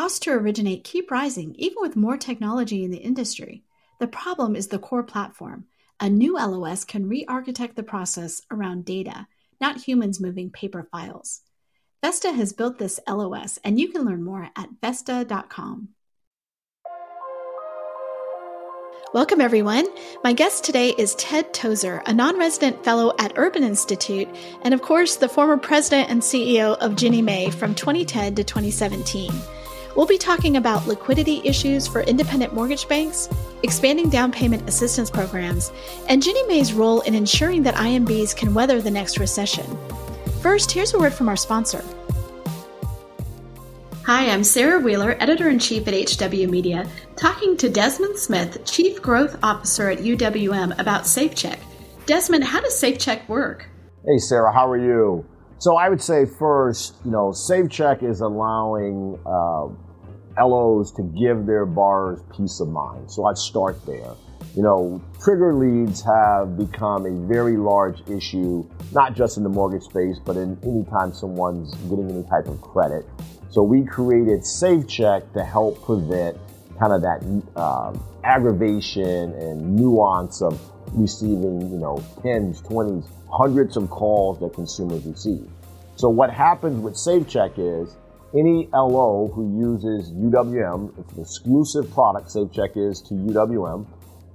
costs to originate keep rising even with more technology in the industry. The problem is the core platform. A new LOS can re architect the process around data, not humans moving paper files. Vesta has built this LOS, and you can learn more at Vesta.com. Welcome, everyone. My guest today is Ted Tozer, a non resident fellow at Urban Institute, and of course, the former president and CEO of Ginnie Mae from 2010 to 2017. We'll be talking about liquidity issues for independent mortgage banks, expanding down payment assistance programs, and Ginnie Mae's role in ensuring that IMBs can weather the next recession. First, here's a word from our sponsor. Hi, I'm Sarah Wheeler, editor in chief at HW Media, talking to Desmond Smith, chief growth officer at UWM, about SafeCheck. Desmond, how does SafeCheck work? Hey, Sarah, how are you? So I would say first, you know, SafeCheck is allowing uh, LOs to give their borrowers peace of mind. So I'd start there. You know, trigger leads have become a very large issue, not just in the mortgage space, but in any time someone's getting any type of credit. So we created SafeCheck to help prevent kind of that um, aggravation and nuance of receiving, you know, tens, twenties, hundreds of calls that consumers receive. So what happens with SafeCheck is any LO who uses UWM, it's an exclusive product SafeCheck is to UWM,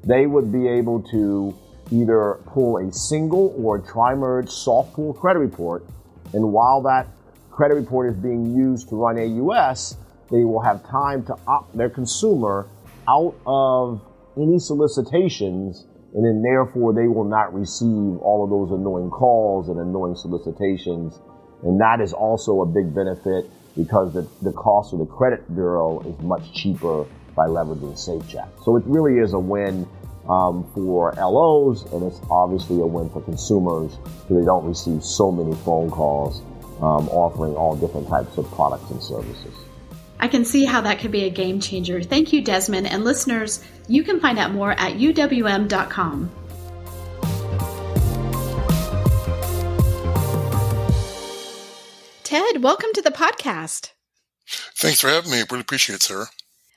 they would be able to either pull a single or a tri-merge soft pull credit report. And while that credit report is being used to run AUS, they will have time to opt their consumer out of any solicitations and then therefore they will not receive all of those annoying calls and annoying solicitations. And that is also a big benefit because the, the cost of the credit bureau is much cheaper by leveraging SafeCheck. So it really is a win um, for LOs, and it's obviously a win for consumers so they don't receive so many phone calls um, offering all different types of products and services. I can see how that could be a game changer. Thank you, Desmond. And listeners, you can find out more at uwm.com. Welcome to the podcast. Thanks for having me. I really appreciate it, sir.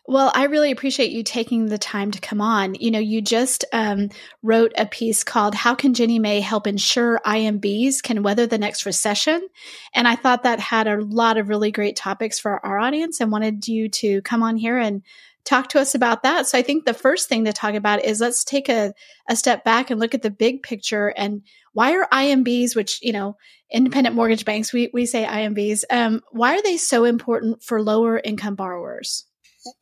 Well, I really appreciate you taking the time to come on. You know, you just um, wrote a piece called How Can Ginnie Mae Help Ensure IMBs Can Weather the Next Recession? And I thought that had a lot of really great topics for our audience and wanted you to come on here and talk to us about that. So I think the first thing to talk about is let's take a, a step back and look at the big picture and why are IMBs, which, you know, independent mortgage banks, we, we say IMBs, um, why are they so important for lower income borrowers?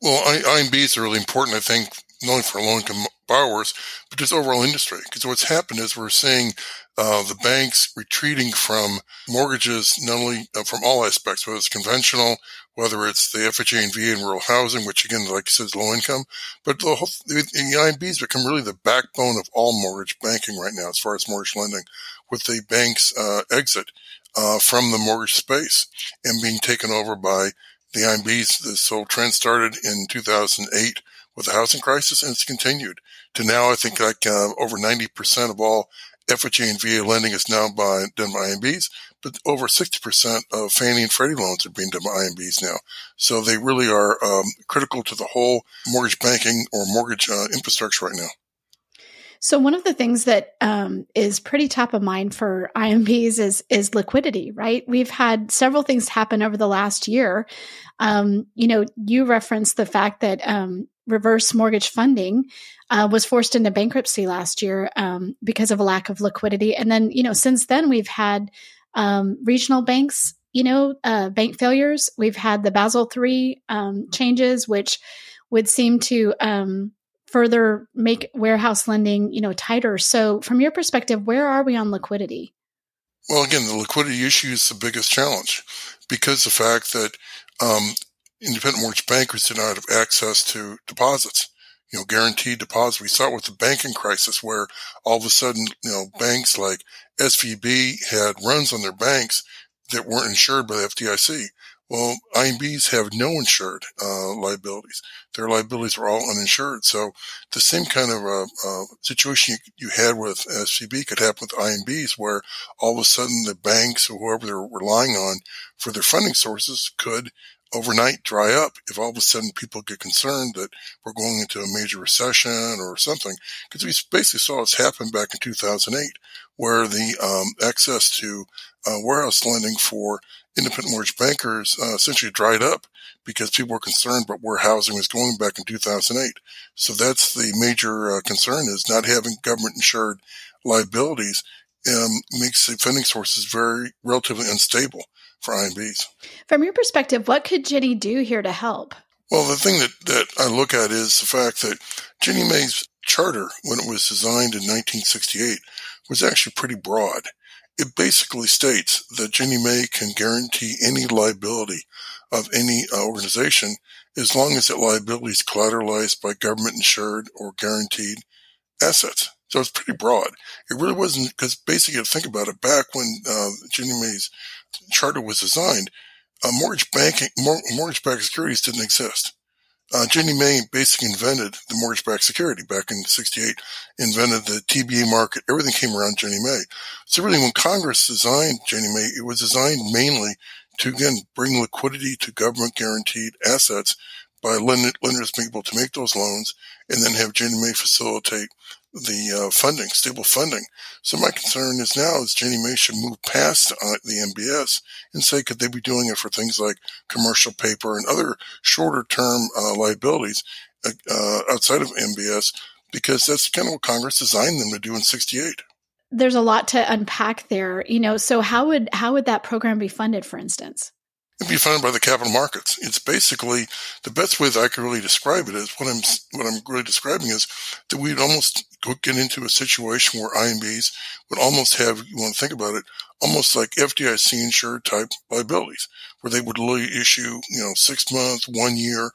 Well, IMBs are really important, I think, not only for low income borrowers, but just overall industry. Because what's happened is we're seeing uh, the banks retreating from mortgages, not only uh, from all aspects, whether it's conventional, whether it's the FHA and VA and rural housing, which again, like you said, is low income, but the, whole, the, the IMBs become really the backbone of all mortgage banking right now, as far as mortgage lending, with the bank's uh, exit uh, from the mortgage space and being taken over by the IMBs. This whole trend started in 2008 with the housing crisis, and it's continued to now. I think like uh, over 90% of all FHA and VA lending is now by, done by IMBs, but over 60% of Fannie and Freddie loans are being done by IMBs now. So they really are um, critical to the whole mortgage banking or mortgage uh, infrastructure right now. So one of the things that um, is pretty top of mind for IMBs is is liquidity, right? We've had several things happen over the last year. Um, you know, you referenced the fact that um, reverse mortgage funding uh, was forced into bankruptcy last year um, because of a lack of liquidity, and then you know since then we've had um, regional banks, you know, uh, bank failures. We've had the Basel III um, changes, which would seem to further make warehouse lending, you know, tighter. So from your perspective, where are we on liquidity? Well, again, the liquidity issue is the biggest challenge because the fact that um, independent mortgage bankers do not have access to deposits, you know, guaranteed deposits. We saw it with the banking crisis where all of a sudden, you know, banks like SVB had runs on their banks that weren't insured by the FDIC. Well, IMBs have no insured uh, liabilities. Their liabilities are all uninsured. So the same kind of uh, uh, situation you, you, had with SVB could happen with IMBs, where all of a sudden the banks or whoever they're relying on for their funding sources could overnight dry up if all of a sudden people get concerned that we're going into a major recession or something. Because we basically saw this happen back in 2008, where the um, access to uh, warehouse lending for independent mortgage bankers uh, essentially dried up because people were concerned about where housing was going back in 2008. So that's the major uh, concern is not having government insured liabilities um, makes the funding sources very relatively unstable for IMBs. From your perspective, what could Ginnie do here to help? Well, the thing that, that I look at is the fact that Ginnie Mae's charter, when it was designed in 1968, was actually pretty broad. It basically states that Ginnie Mae can guarantee any liability of any organization as long as that liability is collateralized by government insured or guaranteed assets. So it's pretty broad. It really wasn't because basically, think about it, back when uh, Ginnie Mae's charter was designed, uh, mortgage banking, mor- mortgage-backed securities didn't exist. Uh, Mae basically invented the mortgage-backed security back in '68. Invented the TBA market. Everything came around Ginnie Mae. So really, when Congress designed Ginnie Mae, it was designed mainly to again bring liquidity to government-guaranteed assets by lenders being able to make those loans and then have Ginnie Mae facilitate the uh, funding, stable funding. So my concern is now is Ginnie Mae should move past uh, the MBS and say, could they be doing it for things like commercial paper and other shorter term uh, liabilities uh, uh, outside of MBS? Because that's kind of what Congress designed them to do in 68. There's a lot to unpack there, you know. So how would how would that program be funded, for instance? It'd be funded by the capital markets. It's basically the best way that I could really describe it is what I'm what I'm really describing is that we'd almost get into a situation where IMBs would almost have you want to think about it almost like FDIC insured type liabilities, where they would literally issue you know six months, one year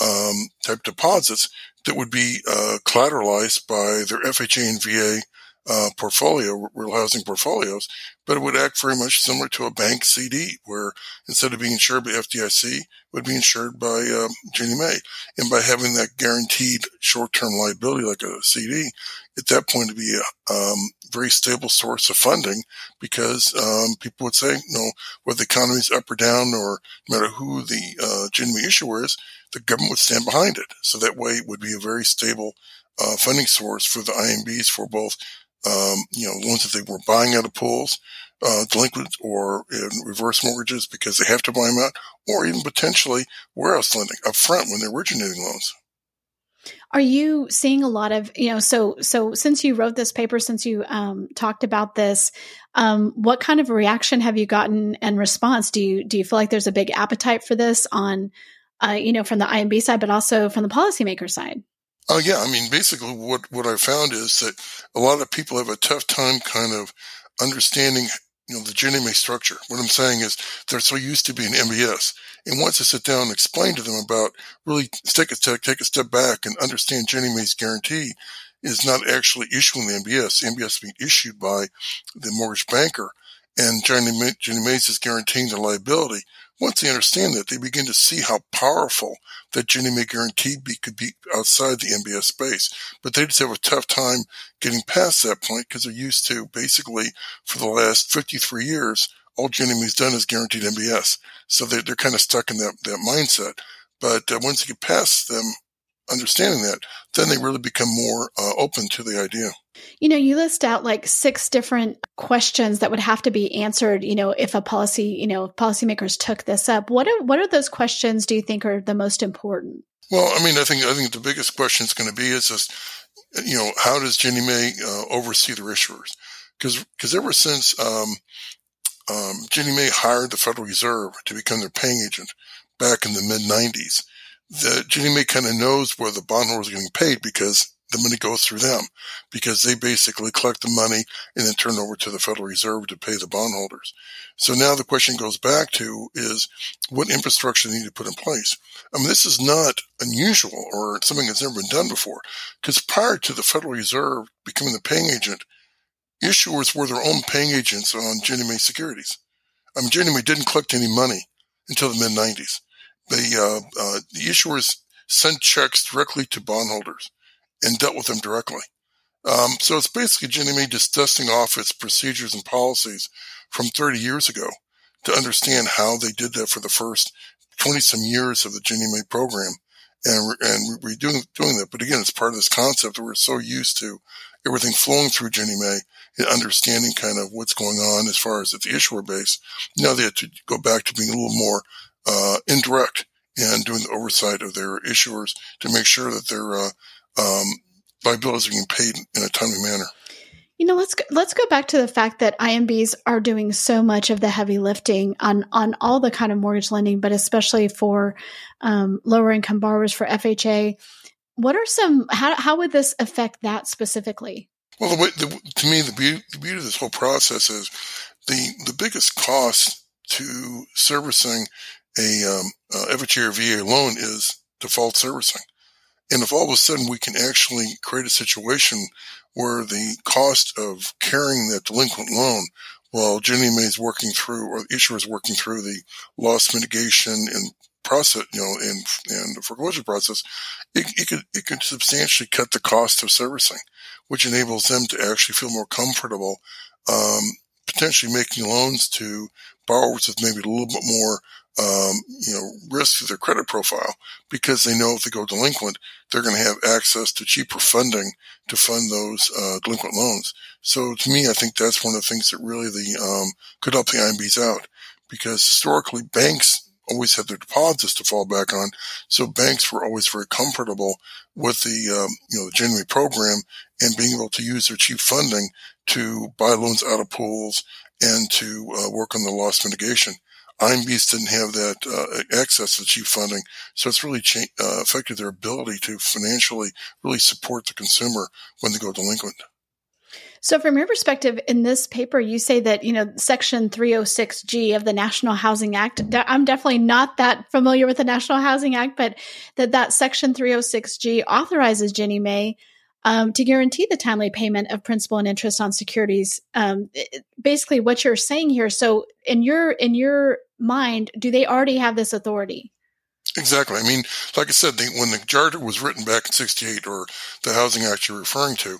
um, type deposits that would be uh, collateralized by their FHA and VA uh, portfolio, real housing portfolios, but it would act very much similar to a bank CD, where instead of being insured by FDIC, it would be insured by um, Ginnie Mae. And by having that guaranteed short-term liability like a CD, at that point to be a um, very stable source of funding because um, people would say, you know, whether the economy is up or down or no matter who the uh, Ginnie Mae issuer is, the government would stand behind it. So that way it would be a very stable uh, funding source for the IMBs for both um, you know, ones that they were buying out of pools, uh, delinquent or in reverse mortgages because they have to buy them out, or even potentially warehouse lending up front when they're originating loans. Are you seeing a lot of, you know, so, so since you wrote this paper, since you um, talked about this, um, what kind of reaction have you gotten and response? Do you, do you feel like there's a big appetite for this on, uh, you know, from the IMB side, but also from the policymaker side? Oh, yeah. I mean, basically what, what I found is that a lot of people have a tough time kind of understanding, you know, the Mae structure. What I'm saying is they're so used to being MBS. And once I sit down and explain to them about really take a step, take a step back and understand Ginnie Mae's guarantee is not actually issuing the MBS. MBS being issued by the mortgage banker and Ginnie Mae's is guaranteeing the liability. Once they understand that, they begin to see how powerful that Ginnie Mae guarantee be, could be outside the MBS space. But they just have a tough time getting past that point because they're used to basically for the last 53 years, all Ginnie Mae's done is guaranteed MBS. So they're, they're kind of stuck in that, that mindset. But uh, once you get past them understanding that, then they really become more uh, open to the idea. You know, you list out like six different questions that would have to be answered. You know, if a policy, you know, policymakers took this up, what are what are those questions? Do you think are the most important? Well, I mean, I think I think the biggest question is going to be is just, you know, how does Ginnie Mae uh, oversee their issuers? Because because ever since um, um, Ginnie Mae hired the Federal Reserve to become their paying agent back in the mid '90s, the Ginnie Mae kind of knows where the bondholders are getting paid because the money goes through them because they basically collect the money and then turn over to the Federal Reserve to pay the bondholders. So now the question goes back to is what infrastructure they need to put in place. I mean, this is not unusual or something that's never been done before because prior to the Federal Reserve becoming the paying agent, issuers were their own paying agents on Ginnie Mae securities. I mean, Ginnie Mae didn't collect any money until the mid 90s. The, uh, uh, the issuers sent checks directly to bondholders and dealt with them directly. Um, so it's basically Ginnie Mae just dusting off its procedures and policies from 30 years ago to understand how they did that for the first 20 some years of the Ginnie Mae program and, and we're doing, doing that. But again, it's part of this concept that we're so used to everything flowing through Ginnie Mae and understanding kind of what's going on as far as the issuer base. Now they have to go back to being a little more, uh, indirect and doing the oversight of their issuers to make sure that their, uh, um, liabilities are being paid in a timely manner. You know, let's go, let's go back to the fact that IMBs are doing so much of the heavy lifting on on all the kind of mortgage lending, but especially for um, lower income borrowers for FHA. What are some? How how would this affect that specifically? Well, the way, the, to me, the beauty, the beauty of this whole process is the the biggest cost to servicing a um, uh, or VA loan is default servicing. And if all of a sudden we can actually create a situation where the cost of carrying that delinquent loan while Ginnie Mae is working through or the issuer is working through the loss mitigation and process, you know, and, and the foreclosure process, it, it could, it could substantially cut the cost of servicing, which enables them to actually feel more comfortable, um, potentially making loans to borrowers with maybe a little bit more um, you know, risk to their credit profile because they know if they go delinquent, they're going to have access to cheaper funding to fund those uh, delinquent loans. So to me, I think that's one of the things that really the um, could help the IMBs out because historically banks always had their deposits to fall back on, so banks were always very comfortable with the um, you know the Ginnie program and being able to use their cheap funding to buy loans out of pools and to uh, work on the loss mitigation. IMBs didn't have that uh, access to cheap funding, so it's really cha- uh, affected their ability to financially really support the consumer when they go delinquent. So, from your perspective, in this paper, you say that you know Section 306G of the National Housing Act. I'm definitely not that familiar with the National Housing Act, but that that Section 306G authorizes Ginnie Mae um, to guarantee the timely payment of principal and interest on securities. Um, basically, what you're saying here. So, in your in your mind, do they already have this authority? Exactly. I mean, like I said, when the charter was written back in '68, or the Housing Act you're referring to,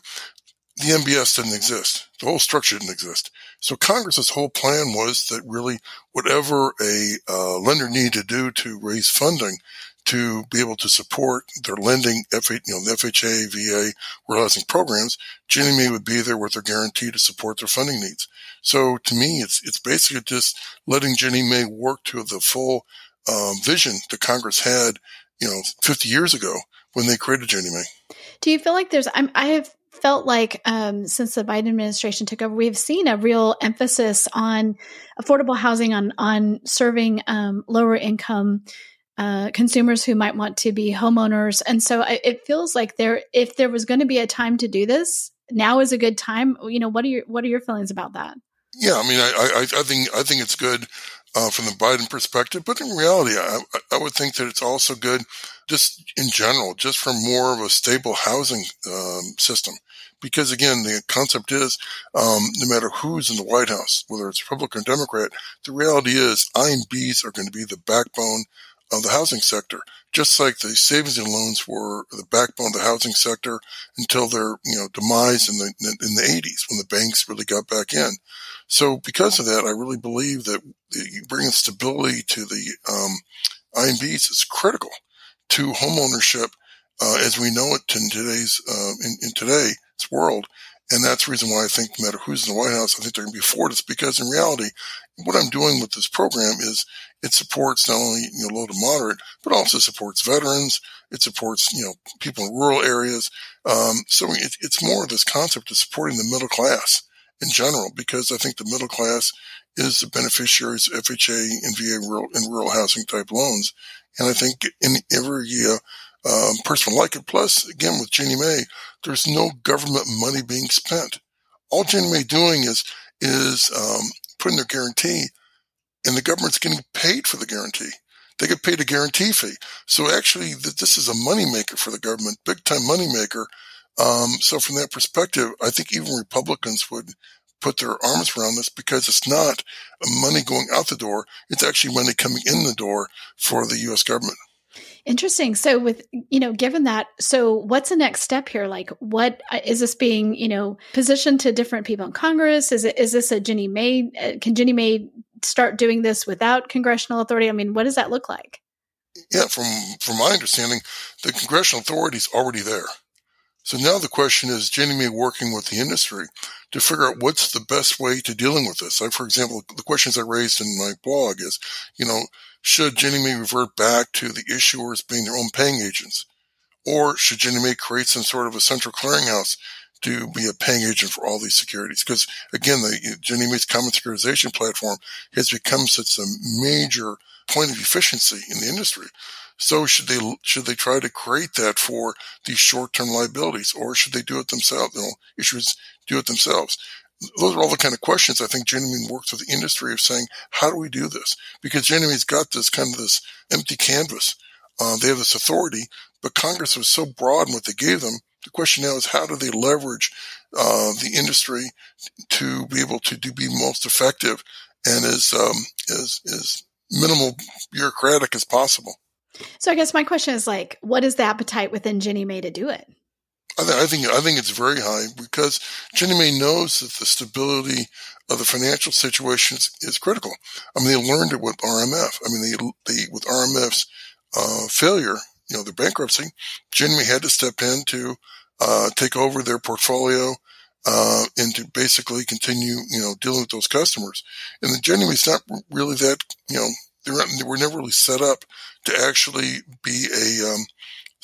the MBS didn't exist. The whole structure didn't exist. So Congress's whole plan was that really whatever a uh, lender needed to do to raise funding to be able to support their lending, FH, you know, the FHA, VA, warehousing programs, Ginnie Mae would be there with their guarantee to support their funding needs. So to me, it's, it's basically just letting Ginnie Mae work to the full um, vision that Congress had, you know, 50 years ago when they created Ginnie Mae. Do you feel like there's, I'm, I have felt like um, since the Biden administration took over, we've seen a real emphasis on affordable housing, on on serving um, lower income uh, consumers who might want to be homeowners. And so I, it feels like there, if there was going to be a time to do this, now is a good time. You know, what are your what are your feelings about that? Yeah, I mean, I, I, I think I think it's good uh, from the Biden perspective, but in reality, I, I would think that it's also good, just in general, just for more of a stable housing um, system. Because again, the concept is, um, no matter who's in the White House, whether it's Republican or Democrat, the reality is IMBs are going to be the backbone of the housing sector, just like the savings and loans were the backbone of the housing sector until their you know demise in the in the 80s when the banks really got back in. So because of that, I really believe that bringing stability to the um, IMBs is critical to homeownership uh, as we know it in today's uh, in, in today's world. And that's the reason why I think no matter who's in the White House, I think they're going to be for it. It's because in reality, what I'm doing with this program is it supports not only you know, low to moderate, but also supports veterans. It supports you know people in rural areas. Um, so it, it's more of this concept of supporting the middle class in general, because I think the middle class is the beneficiaries of FHA and VA rural, and rural housing type loans. And I think in every uh, um, person like it. Plus, again, with Ginnie Mae, there's no government money being spent. All Ginnie Mae doing is is um, putting their guarantee, and the government's getting paid for the guarantee. They get paid a guarantee fee. So actually, this is a moneymaker for the government, big time moneymaker. Um, so from that perspective, I think even Republicans would put their arms around this because it's not money going out the door. It's actually money coming in the door for the U.S. government. Interesting. So with, you know, given that, so what's the next step here? Like what uh, this being, you know, positioned to different people in Congress? Is it, is this a Ginnie Mae, uh, can Ginnie Mae start doing this without congressional authority? I mean, what does that look like? yeah, from from my understanding, the congressional authority is already there. So now the question is Ginnie Mae working with the industry to figure out what's the best way to dealing with this. Like, for example, the questions I raised in my blog is, you know, should Ginnie Mae revert back to the issuers being their own paying agents? Or should Ginnie Mae create some sort of a central clearinghouse to be a paying agent for all these securities? Because again, the Mae's common securitization platform has become such a major point of efficiency in the industry. So should they should they try to create that for these short term liabilities, or should they do it themselves? You know, issuers do it themselves. Those are all the kind of questions I think Ginnie works with the industry of saying, how do we do this? Because Ginnie Mae's got this kind of this empty canvas. Uh, they have this authority, but Congress was so broad in what they gave them. The question now is how do they leverage uh, the industry to be able to do, be most effective and as um, as as minimal bureaucratic as possible. So I guess my question is like, what is the appetite within Ginnie Mae to do it? I, th- I think I think it's very high because Ginnie Mae knows that the stability of the financial situation is, critical. I mean, they learned it with RMF. I mean, they, they with RMF's uh, failure, you know, their bankruptcy, Ginnie Mae had to step in to uh, take over their portfolio uh, and to basically continue, you know, dealing with those customers. And the Ginnie Mae's not really that, you know, they were, they were never really set up to actually be a um,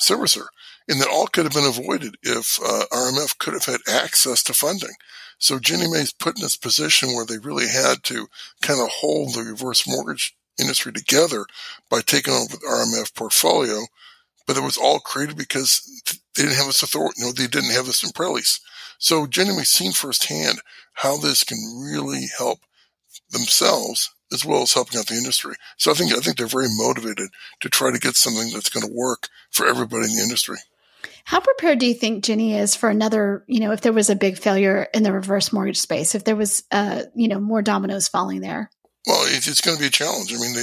servicer. And that all could have been avoided if uh, RMF could have had access to funding. So Ginnie Mae's put in this position where they really had to kind of hold the reverse mortgage industry together by taking over the RMF portfolio. But it was all created because they didn't have this authority. Know, they didn't have this in Prellies. So Ginnie Mae's seen firsthand how this can really help themselves as well as helping out the industry. So I think I think they're very motivated to try to get something that's going to work for everybody in the industry. How prepared do you think Ginnie is for another, you know, if there was a big failure in the reverse mortgage space, if there was, uh, you know, more dominoes falling there? Well, it's going to be a challenge. I mean,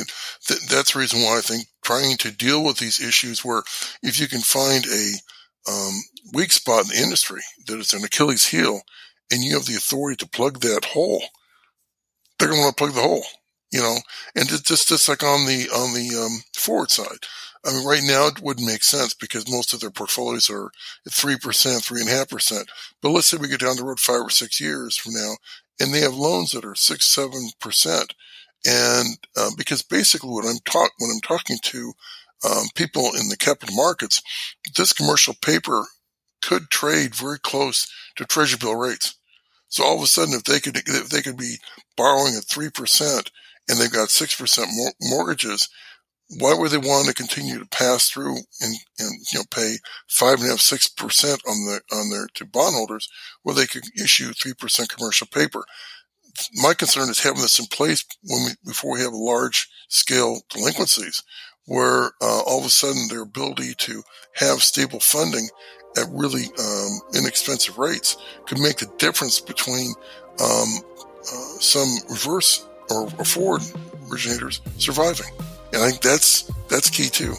that's the reason why I think trying to deal with these issues where if you can find a um, weak spot in the industry that is an Achilles heel and you have the authority to plug that hole, they're going to want to plug the hole you know, and it's just, just like on the, on the, um, forward side. I mean, right now it wouldn't make sense because most of their portfolios are at 3%, 3.5%. But let's say we get down the road five or six years from now and they have loans that are six, 7%. And, uh, because basically what I'm talk, when I'm talking to, um, people in the capital markets, this commercial paper could trade very close to treasury bill rates. So all of a sudden, if they could, if they could be borrowing at 3% and they've got 6% mor- mortgages, why would they want to continue to pass through and, and you know pay five and a half six percent on the on their to bondholders where they could issue three percent commercial paper? My concern is having this in place when we before we have large scale delinquencies, where uh, all of a sudden their ability to have stable funding at really um, inexpensive rates could make the difference between um, uh, some reverse or, or forward originators surviving. And I think that's that's key too.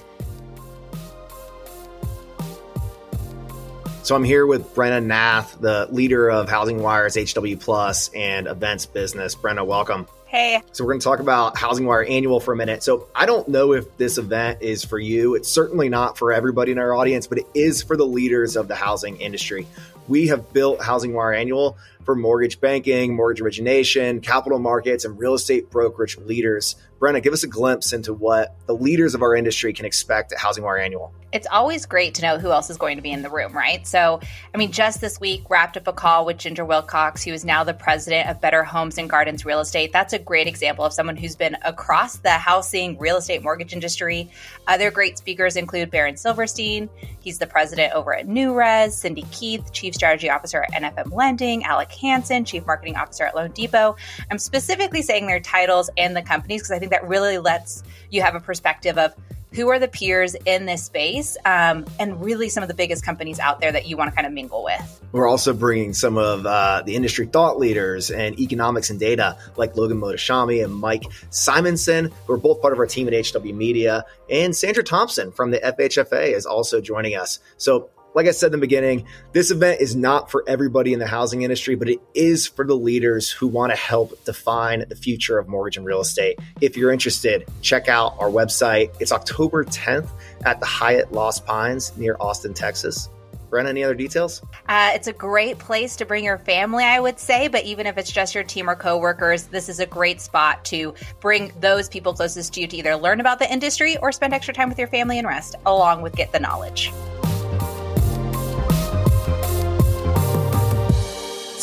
So I'm here with Brenna Nath, the leader of HousingWire's HW Plus and events business. Brenna, welcome. Hey. So we're going to talk about HousingWire Annual for a minute. So I don't know if this event is for you. It's certainly not for everybody in our audience, but it is for the leaders of the housing industry. We have built HousingWire Annual for mortgage banking, mortgage origination, capital markets, and real estate brokerage leaders. Brenna, give us a glimpse into what the leaders of our industry can expect at HousingWire Annual. It's always great to know who else is going to be in the room, right? So, I mean, just this week, wrapped up a call with Ginger Wilcox, who is now the president of Better Homes and Gardens Real Estate. That's a great example of someone who's been across the housing, real estate, mortgage industry. Other great speakers include Baron Silverstein. He's the president over at NewRez, Cindy Keith, chief strategy officer at NFM Lending, Alec Hansen, Chief Marketing Officer at loanDepot. I'm specifically saying their titles and the companies because I think that really lets you have a perspective of who are the peers in this space um, and really some of the biggest companies out there that you want to kind of mingle with. We're also bringing some of uh, the industry thought leaders and economics and data like Logan Mohtashami and Mike Simonsen, who are both part of our team at HW Media, and Sandra Thompson from the FHFA is also joining us. So like I said in the beginning, this event is not for everybody in the housing industry, but it is for the leaders who want to help define the future of mortgage and real estate. If you're interested, check out our website. It's October 10th at the Hyatt Lost Pines near Austin, Texas. Brenna, any other details? Uh, it's a great place to bring your family, I would say, but even if it's just your team or coworkers, this is a great spot to bring those people closest to you to either learn about the industry or spend extra time with your family and rest, along with get the knowledge.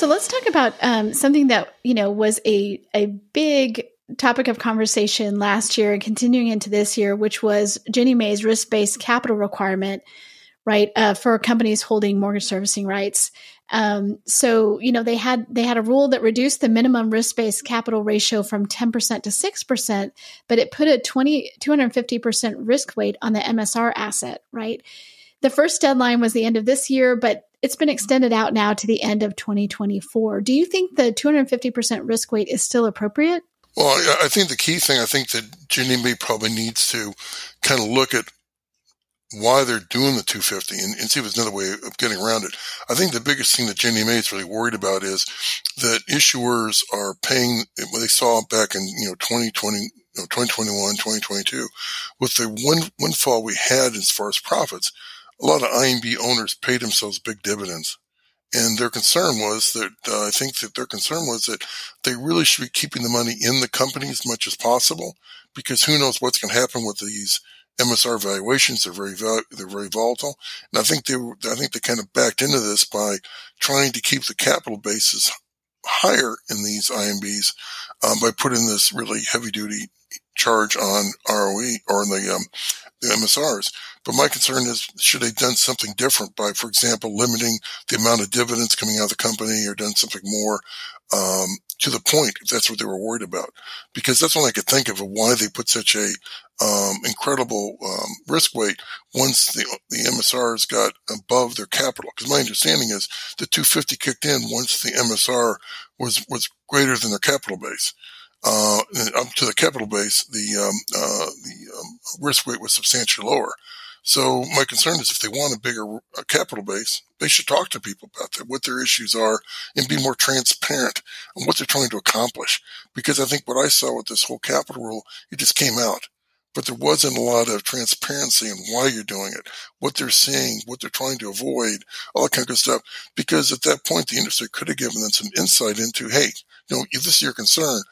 So let's talk about um, something that you know was a a big topic of conversation last year and continuing into this year, which was Ginnie Mae's risk based capital requirement right uh, for companies holding mortgage servicing rights. Um, so you know they had they had a rule that reduced the minimum risk-based capital ratio from 10% to 6% but it put a 20 250% risk weight on the msr asset right? The first deadline was the end of this year but it's been extended out now to the end of 2024 do you think the 250% risk weight is still appropriate well, I think the key thing, I think that Mae probably needs to kind of look at why they're doing the 250 and, and, see if there's another way of getting around it. I think the biggest thing that Mae is really worried about is that issuers are paying what they saw back in, you know, 2020, you know, 2021, 2022 with the wind, windfall we had as far as profits. A lot of IMB owners paid themselves big dividends. And their concern was that uh, I think that their concern was that they really should be keeping the money in the company as much as possible because who knows what's going to happen with these MSR valuations. They're very they're very volatile, and I think they were, I think they kind of backed into this by trying to keep the capital bases higher in these IMBs um, by putting this really heavy duty charge on ROE or on the um, the MSRs. But my concern is, should they have done something different by, for example, limiting the amount of dividends coming out of the company or done something more um, to the point if that's what they were worried about? Because that's all I could think of of why they put such a um, incredible um, risk weight once the the MSRs got above their capital. Because my understanding is the 250 kicked in once the MSR was was greater than their capital base. Uh, up to the capital base, the um, uh, the um, risk weight was substantially lower. So my concern is if they want a bigger capital base, they should talk to people about that, what their issues are, and be more transparent on what they're trying to accomplish. Because I think what I saw with this whole capital rule, it just came out but there wasn't a lot of transparency in why you're doing it, what they're seeing, what they're trying to avoid, all that kind of stuff. Because at that point, the industry could have given them some insight into, hey, you know, if this is your concern,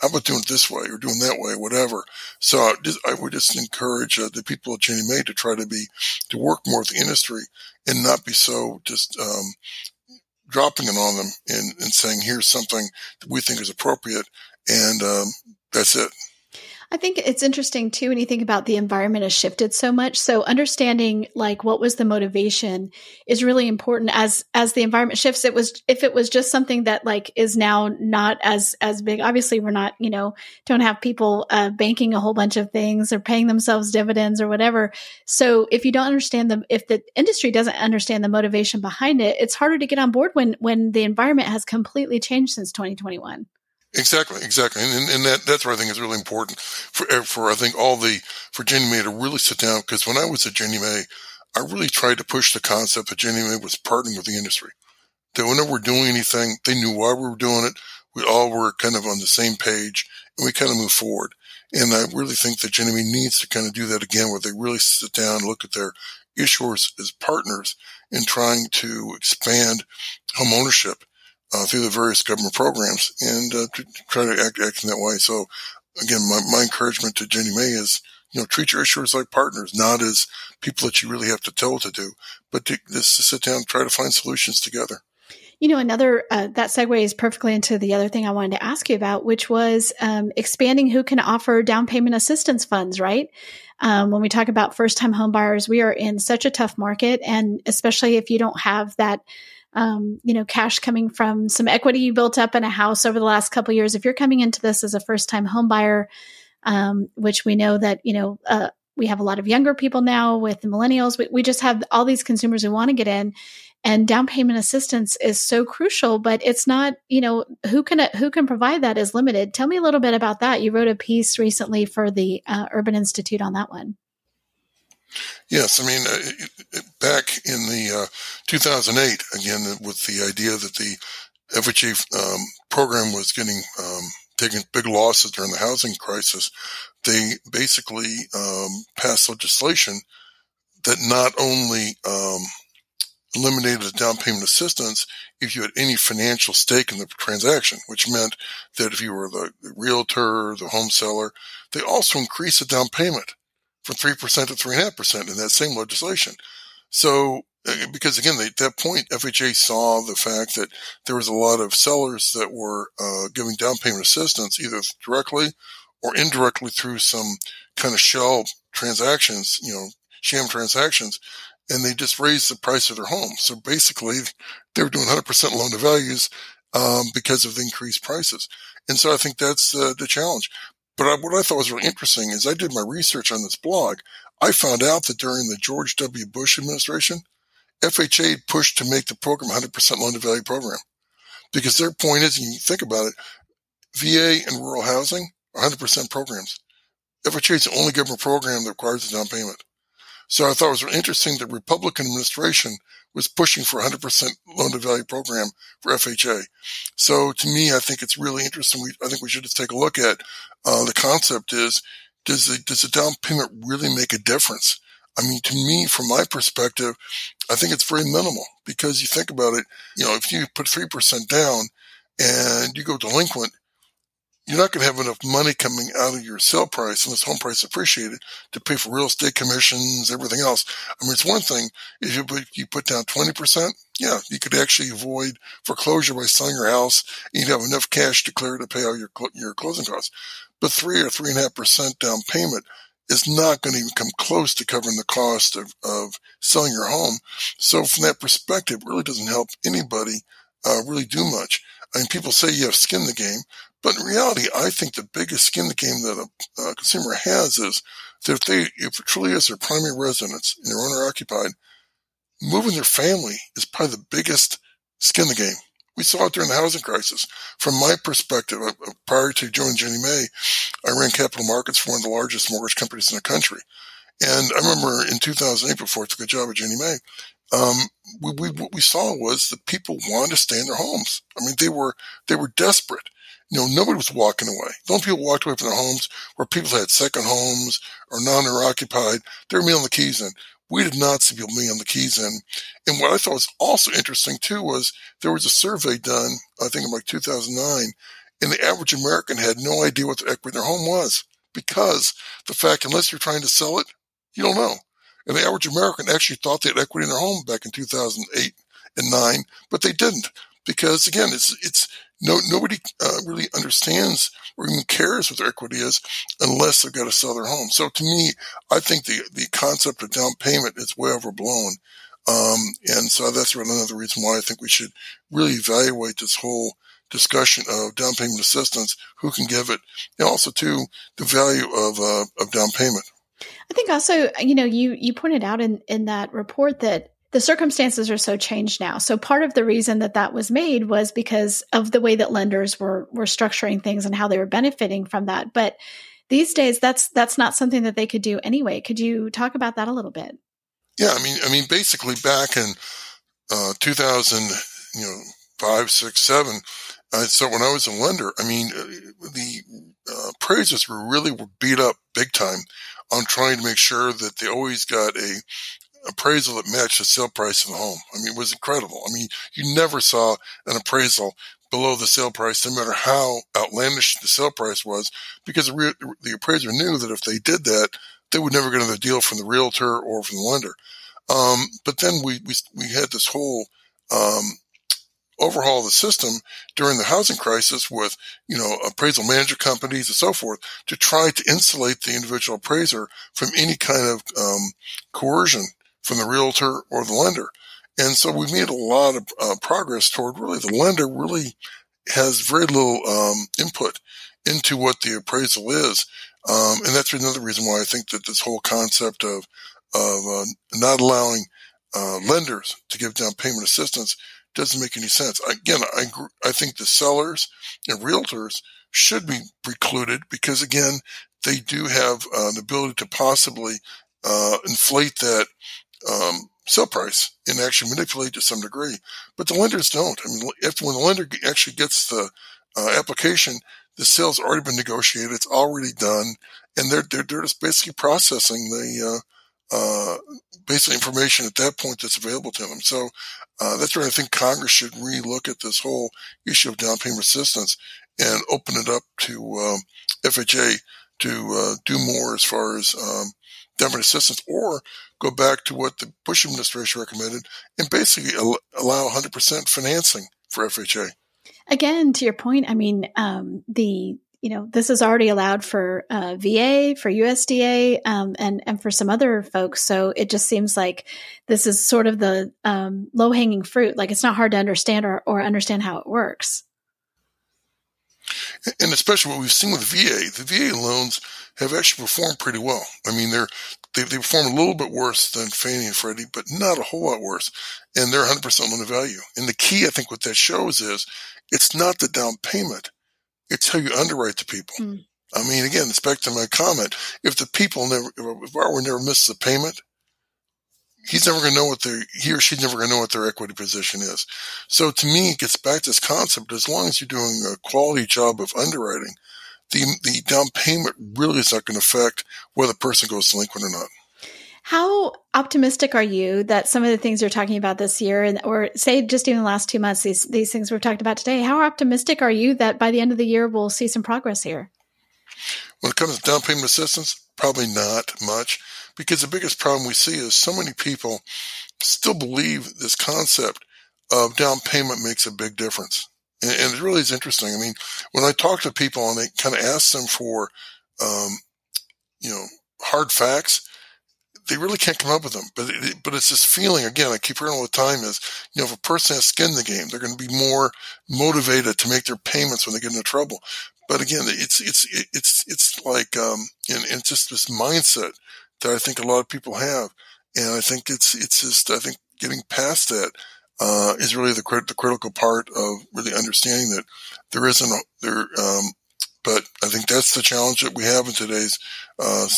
how about doing it this way or doing that way, whatever. So I would just encourage uh, the people at Ginnie Mae to try to be, to work more with the industry and not be so just, um, dropping it on them and, and saying, here's something that we think is appropriate. And, um, that's it. I think it's interesting too when you think about the environment has shifted so much. So understanding like what was the motivation is really important as as the environment shifts. It was if it was just something that like is now not as as big. Obviously, we're not you know don't have people uh, banking a whole bunch of things or paying themselves dividends or whatever. So if you don't understand the if the industry doesn't understand the motivation behind it, it's harder to get on board when when the environment has completely changed since 2021. Exactly, exactly, and, and that that's what I think is really important for eh, for I think all the for Ginnie Mae to really sit down because when I was at Ginnie Mae, I really tried to push the concept that Ginnie Mae was partnering with the industry. That whenever we're doing anything, they knew why we were doing it. We all were kind of on the same page, and we kind of move forward. And I really think that Ginnie Mae needs to kind of do that again, where they really sit down, look at their issuers as partners in trying to expand home ownership uh, through the various government programs and uh, to try to act, act in that way. So again, my, my encouragement to Ginnie Mae is, you know, treat your issuers like partners, not as people that you really have to tell to do, but to, just to sit down and try to find solutions together. You know, another uh, that segues perfectly into the other thing I wanted to ask you about, which was um, expanding who can offer down payment assistance funds. Right? Um, when we talk about first time home buyers, we are in such a tough market, and especially if you don't have that um, you know, cash coming from some equity you built up in a house over the last couple years. If you're coming into this as a first time home buyer, um, which we know that, you know, uh, we have a lot of younger people now with the millennials. We, we just have all these consumers who want to get in and down payment assistance is so crucial, but it's not, you know, who can, who can provide that is limited. Tell me a little bit about that. You wrote a piece recently for the uh, Urban Institute on that one. Yes, I mean, uh, back in the uh, 2008, again, with the idea that the FHA um, program was getting um, taking big losses during the housing crisis, they basically um, passed legislation that not only um, eliminated the down payment assistance if you had any financial stake in the transaction, which meant that if you were the, the realtor, the home seller, they also increased the down payment from 3% to 3.5% in that same legislation. So, uh, because again, they, at that point, FHA saw the fact that there was a lot of sellers that were uh, giving down payment assistance either directly or indirectly through some kind of shell transactions, you know, sham transactions, and they just raised the price of their home. So basically, they were doing 100% loan to values um, because of the increased prices. And so I think that's uh, the challenge. But I, what I thought was really interesting is I did my research on this blog. I found out that during the George W. Bush administration, FHA pushed to make the program 100% loan to value program because their point is, and you think about it, VA and rural housing are 100% programs. FHA is the only government program that requires a down payment. So I thought it was interesting that Republican administration was pushing for 100% loan to value program for FHA. So to me, I think it's really interesting. We, I think we should just take a look at uh, the concept is does the, does the down payment really make a difference? I mean, to me, from my perspective, I think it's very minimal because you think about it, you know, if you put 3% down and you go delinquent, you're not going to have enough money coming out of your sale price unless home price appreciated to pay for real estate commissions, everything else. I mean, it's one thing if you put, you put down 20%, yeah, you could actually avoid foreclosure by selling your house. And you'd have enough cash declared to pay all your, your closing costs. But three or three and a half percent down payment is not going to even come close to covering the cost of, of selling your home. So from that perspective, it really doesn't help anybody uh, really do much. I mean, people say you have skin in the game, but in reality, I think the biggest skin in the game that a, consumer has is that if they, if it truly is their primary residence and they're owner occupied, moving their family is probably the biggest skin in the game. We saw it during the housing crisis. From my perspective, uh, uh, prior to joining Ginnie Mae, I ran capital markets for one of the largest mortgage companies in the country. And I remember in 2008, before I took a job at Ginnie Mae, um, we, we, what we saw was that people wanted to stay in their homes. I mean, they were, they were desperate. You know, nobody was walking away. The only people walked away from their homes were people that had second homes or non-owner occupied. They were mailing the keys in. We did not see people mailing the keys in. And what I thought was also interesting too was there was a survey done, I think in like 2009, and the average American had no idea what the equity in their home was because the fact, unless you're trying to sell it, you don't know. And the average American actually thought they had equity in their home back in 2008 and nine, but they didn't because again, it's, it's, no, nobody uh, really understands or even cares what their equity is unless they've got to sell their home. So to me, I think the, the concept of down payment is way overblown. Um, and so that's really another reason why I think we should really evaluate this whole discussion of down payment assistance, who can give it, and also too the value of uh, of down payment. I think also, you know, you you pointed out in in that report that the circumstances are so changed now. So part of the reason that that was made was because of the way that lenders were were structuring things and how they were benefiting from that. But these days, that's that's not something that they could do anyway. Could you talk about that a little bit? Yeah, I mean, I mean, basically back in uh, 2000, you know, five, six, seven. Uh, so when I was a lender, I mean, uh, the uh, appraisers were really were beat up big time on trying to make sure that they always got a appraisal that matched the sale price of the home. I mean, it was incredible. I mean, you never saw an appraisal below the sale price, no matter how outlandish the sale price was, because the, appraiser knew that if they did that, they would never get another deal from the realtor or from the lender. Um, but then we, we, we had this whole, um, overhaul the system during the housing crisis with, you know, appraisal manager companies and so forth to try to insulate the individual appraiser from any kind of, um, coercion from the realtor or the lender. And so we've made a lot of uh, progress toward really the lender really has very little um, input into what the appraisal is. Um, and that's another reason why I think that this whole concept of, of uh, not allowing uh, lenders to give down payment assistance doesn't make any sense. Again, I, I think the sellers and realtors should be precluded because again, they do have uh, the ability to possibly uh, inflate that um, sell price and actually manipulate to some degree. But the lenders don't. I mean, if when the lender actually gets the uh, application, the sale's already been negotiated. It's already done, and they're they're, they're just basically processing the uh, uh, basic information at that point that's available to them. So uh, that's where I think Congress should relook at this whole issue of down payment assistance and open it up to um, FHA to uh, do more as far as um, down payment assistance, or go back to what the Bush administration recommended and basically allow 100% financing for FHA. Again, to your point, I mean, um, the you know this is already allowed for uh, VA, for USDA, um, and and for some other folks. So it just seems like this is sort of the um, low hanging fruit. Like it's not hard to understand or, or understand how it works. And especially what we've seen with VA, the VA loans have actually performed pretty well. I mean, they're they, they perform a little bit worse than Fannie and Freddie, but not a whole lot worse. And they're 100% loan to value. And the key, I think, what that shows is it's not the down payment. It's how you underwrite the people. Mm. I mean, again, it's back to my comment. If the people never, if borrower never misses a payment, he's never going to know what their, he or she's never going to know what their equity position is. So to me, it gets back to this concept. As long as you're doing a quality job of underwriting, the, the down payment really is not going to affect whether the person goes delinquent or not. How optimistic are you that some of the things you're talking about this year, and or say just even the last two months, these these things we've talked about today, how optimistic are you that by the end of the year we'll see some progress here? When it comes to down payment assistance, probably not much, because the biggest problem we see is so many people still believe this concept of down payment makes a big difference. And, and it really is interesting. I mean, when I talk to people and they kind of ask them for, um, you know, hard facts, they really can't come up with them. But it, but it's this feeling again. I keep hearing all the time is you know if a person has skin in the game, they're going to be more motivated to make their payments when they get into trouble. But again, it's it's it's it's like um, and, and it's just this mindset that I think a lot of people have, and I think it's it's just I think getting past that uh, is really the the critical part of really understanding that there isn't a, there. Um, but I think that's the challenge that we have in today's uh,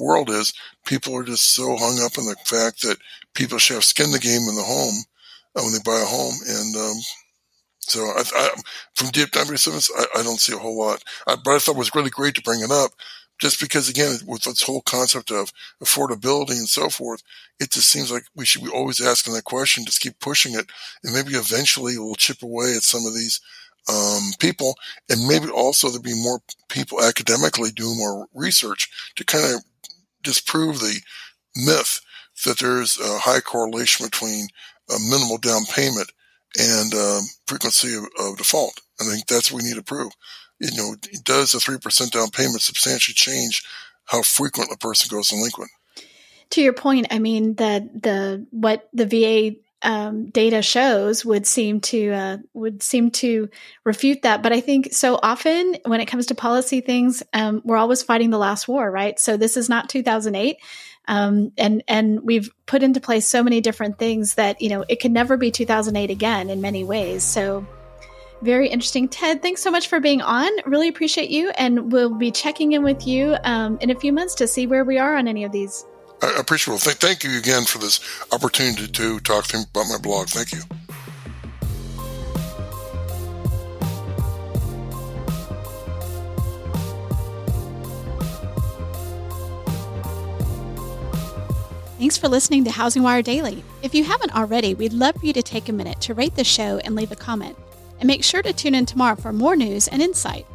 world is people are just so hung up on the fact that people should have skin in the game in the home uh, when they buy a home. And, um, so I, I, from deep dive assistance, I, I, don't see a whole lot, I, but I thought it was really great to bring it up just because again, with this whole concept of affordability and so forth, it just seems like we should be always asking that question, just keep pushing it. And maybe eventually we'll chip away at some of these, um, people, and maybe also there'll be more people academically doing more research to kind of disprove the myth that there's a high correlation between a minimal down payment and um, frequency of, of, default. I think that's what we need to prove. You know, does a 3% down payment substantially change how frequent a person goes delinquent? To your point, I mean, the, the, what the VA um, data shows would seem to uh, would seem to refute that. But I think so often when it comes to policy things, um, we're always fighting the last war, right? So this is not 2008. Um, and and we've put into place so many different things that you know it can never be 2008 again in many ways. So very interesting, Ted. Thanks so much for being on. Really appreciate you, and we'll be checking in with you um, in a few months to see where we are on any of these. I appreciate it. Thank, thank you again for this opportunity to talk to him about my blog. Thank you. Thanks for listening to HousingWire Daily. If you haven't already, we'd love for you to take a minute to rate the show and leave a comment. And make sure to tune in tomorrow for more news and insight.